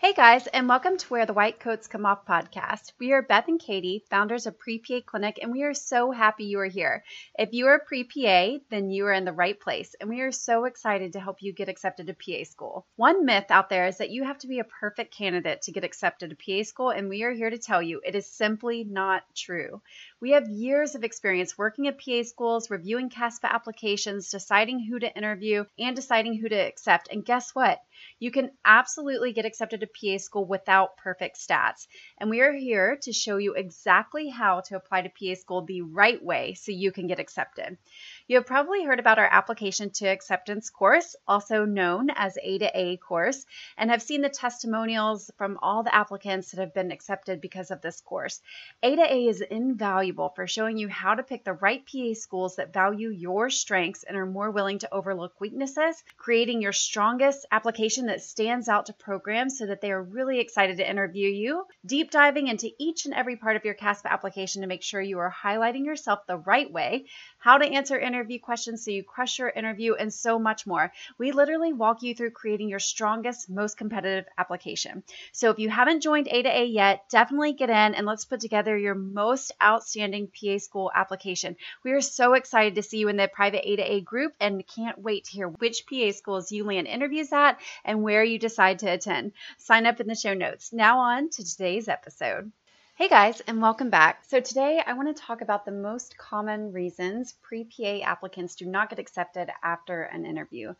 Hey guys, and welcome to Where the White Coats Come Off podcast. We are Beth and Katie, founders of Pre PA Clinic, and we are so happy you are here. If you are pre PA, then you are in the right place, and we are so excited to help you get accepted to PA school. One myth out there is that you have to be a perfect candidate to get accepted to PA school, and we are here to tell you it is simply not true. We have years of experience working at PA schools, reviewing CASPA applications, deciding who to interview, and deciding who to accept. And guess what? You can absolutely get accepted to PA school without perfect stats. And we are here to show you exactly how to apply to PA school the right way so you can get accepted. You have probably heard about our application to acceptance course, also known as A to A course, and have seen the testimonials from all the applicants that have been accepted because of this course. A to A is invaluable for showing you how to pick the right PA schools that value your strengths and are more willing to overlook weaknesses, creating your strongest application that stands out to programs so that they are really excited to interview you, deep diving into each and every part of your CASPA application to make sure you are highlighting yourself the right way, how to answer interview questions so you crush your interview, and so much more. We literally walk you through creating your strongest, most competitive application. So if you haven't joined A to A yet, definitely get in and let's put together your most outstanding PA school application. We are so excited to see you in the private A to A group and can't wait to hear which PA schools you land interviews at and where you decide to attend. Sign up in the show notes. Now on to today's episode. Hey guys, and welcome back. So, today I want to talk about the most common reasons pre PA applicants do not get accepted after an interview.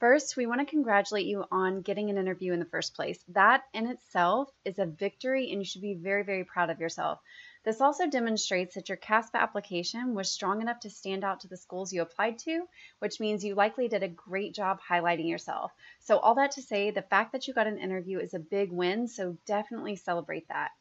First, we want to congratulate you on getting an interview in the first place. That in itself is a victory, and you should be very, very proud of yourself. This also demonstrates that your CASPA application was strong enough to stand out to the schools you applied to, which means you likely did a great job highlighting yourself. So, all that to say, the fact that you got an interview is a big win, so definitely celebrate that.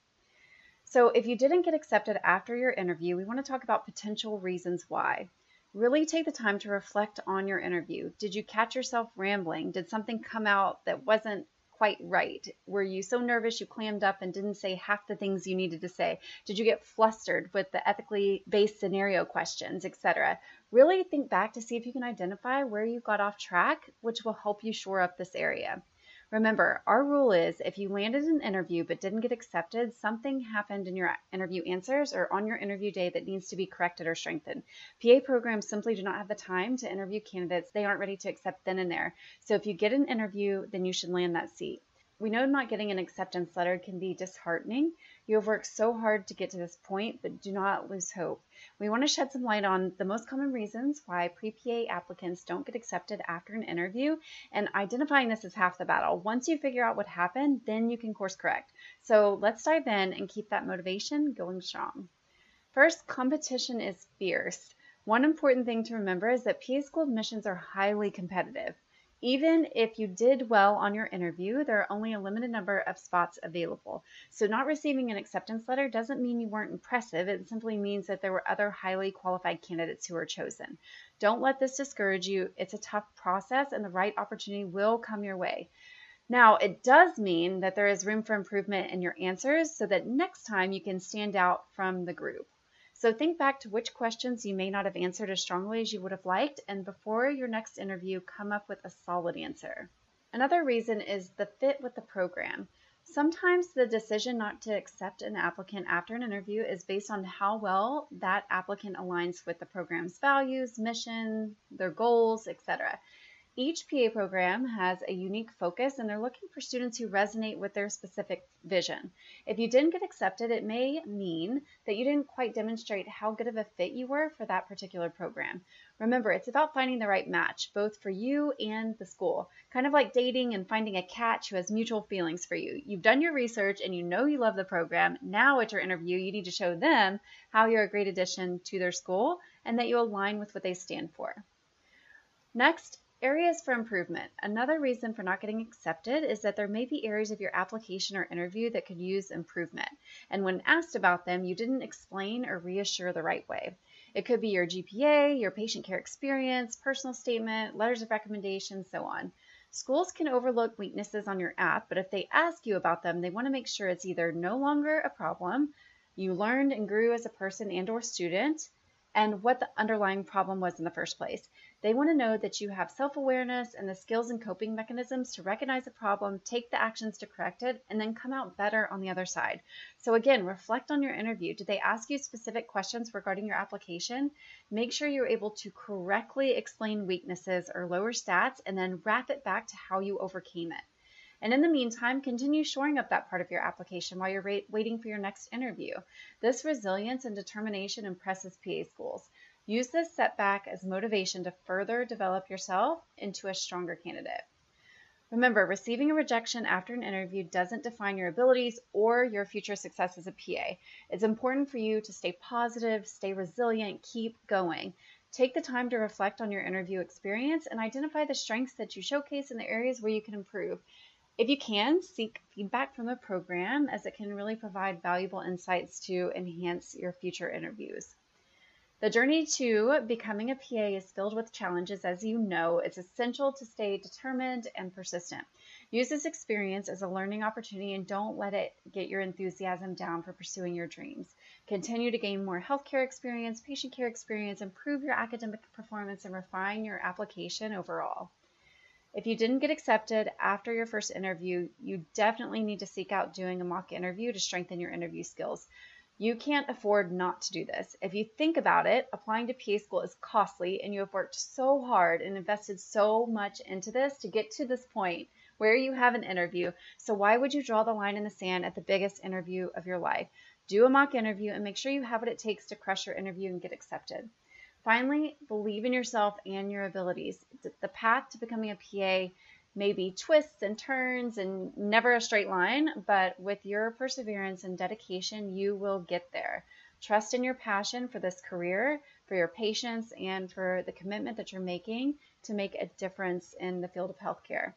So, if you didn't get accepted after your interview, we want to talk about potential reasons why. Really take the time to reflect on your interview. Did you catch yourself rambling? Did something come out that wasn't quite right? Were you so nervous you clammed up and didn't say half the things you needed to say? Did you get flustered with the ethically based scenario questions, etc.? Really think back to see if you can identify where you got off track, which will help you shore up this area. Remember, our rule is if you landed an interview but didn't get accepted, something happened in your interview answers or on your interview day that needs to be corrected or strengthened. PA programs simply do not have the time to interview candidates they aren't ready to accept then and there. So if you get an interview, then you should land that seat. We know not getting an acceptance letter can be disheartening. You have worked so hard to get to this point, but do not lose hope. We want to shed some light on the most common reasons why pre PA applicants don't get accepted after an interview, and identifying this is half the battle. Once you figure out what happened, then you can course correct. So let's dive in and keep that motivation going strong. First, competition is fierce. One important thing to remember is that PA school admissions are highly competitive. Even if you did well on your interview, there are only a limited number of spots available. So, not receiving an acceptance letter doesn't mean you weren't impressive. It simply means that there were other highly qualified candidates who were chosen. Don't let this discourage you. It's a tough process, and the right opportunity will come your way. Now, it does mean that there is room for improvement in your answers so that next time you can stand out from the group. So think back to which questions you may not have answered as strongly as you would have liked, and before your next interview, come up with a solid answer. Another reason is the fit with the program. Sometimes the decision not to accept an applicant after an interview is based on how well that applicant aligns with the program's values, mission, their goals, etc. Each PA program has a unique focus and they're looking for students who resonate with their specific vision. If you didn't get accepted, it may mean that you didn't quite demonstrate how good of a fit you were for that particular program. Remember, it's about finding the right match, both for you and the school. Kind of like dating and finding a catch who has mutual feelings for you. You've done your research and you know you love the program. Now at your interview, you need to show them how you're a great addition to their school and that you align with what they stand for. Next, Areas for improvement. Another reason for not getting accepted is that there may be areas of your application or interview that could use improvement. And when asked about them, you didn't explain or reassure the right way. It could be your GPA, your patient care experience, personal statement, letters of recommendation, so on. Schools can overlook weaknesses on your app, but if they ask you about them, they want to make sure it's either no longer a problem, you learned and grew as a person and or student, and what the underlying problem was in the first place. They want to know that you have self awareness and the skills and coping mechanisms to recognize a problem, take the actions to correct it, and then come out better on the other side. So, again, reflect on your interview. Did they ask you specific questions regarding your application? Make sure you're able to correctly explain weaknesses or lower stats and then wrap it back to how you overcame it. And in the meantime, continue shoring up that part of your application while you're waiting for your next interview. This resilience and determination impresses PA schools. Use this setback as motivation to further develop yourself into a stronger candidate. Remember, receiving a rejection after an interview doesn't define your abilities or your future success as a PA. It's important for you to stay positive, stay resilient, keep going. Take the time to reflect on your interview experience and identify the strengths that you showcase and the areas where you can improve. If you can, seek feedback from the program as it can really provide valuable insights to enhance your future interviews. The journey to becoming a PA is filled with challenges, as you know. It's essential to stay determined and persistent. Use this experience as a learning opportunity and don't let it get your enthusiasm down for pursuing your dreams. Continue to gain more healthcare experience, patient care experience, improve your academic performance, and refine your application overall. If you didn't get accepted after your first interview, you definitely need to seek out doing a mock interview to strengthen your interview skills. You can't afford not to do this. If you think about it, applying to PA school is costly and you have worked so hard and invested so much into this to get to this point where you have an interview. So why would you draw the line in the sand at the biggest interview of your life? Do a mock interview and make sure you have what it takes to crush your interview and get accepted. Finally, believe in yourself and your abilities. The path to becoming a PA may be twists and turns and never a straight line, but with your perseverance and dedication, you will get there. Trust in your passion for this career, for your patients, and for the commitment that you're making to make a difference in the field of healthcare.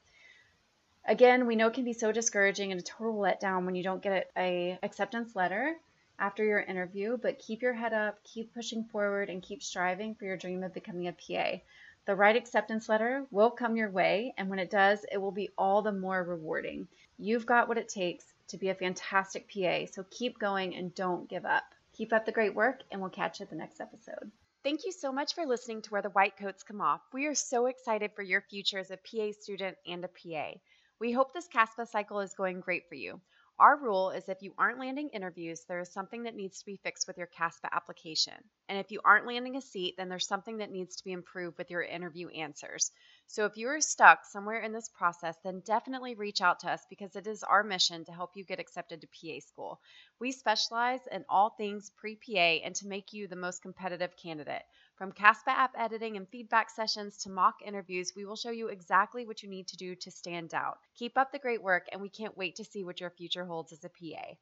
Again, we know it can be so discouraging and a total letdown when you don't get a acceptance letter after your interview, but keep your head up, keep pushing forward, and keep striving for your dream of becoming a PA. The right acceptance letter will come your way, and when it does, it will be all the more rewarding. You've got what it takes to be a fantastic PA, so keep going and don't give up. Keep up the great work, and we'll catch you at the next episode. Thank you so much for listening to Where the White Coats Come Off. We are so excited for your future as a PA student and a PA. We hope this CASPA cycle is going great for you. Our rule is if you aren't landing interviews, there is something that needs to be fixed with your CASPA application. And if you aren't landing a seat, then there's something that needs to be improved with your interview answers. So if you are stuck somewhere in this process, then definitely reach out to us because it is our mission to help you get accepted to PA school. We specialize in all things pre PA and to make you the most competitive candidate. From CASPA app editing and feedback sessions to mock interviews, we will show you exactly what you need to do to stand out. Keep up the great work, and we can't wait to see what your future holds as a PA.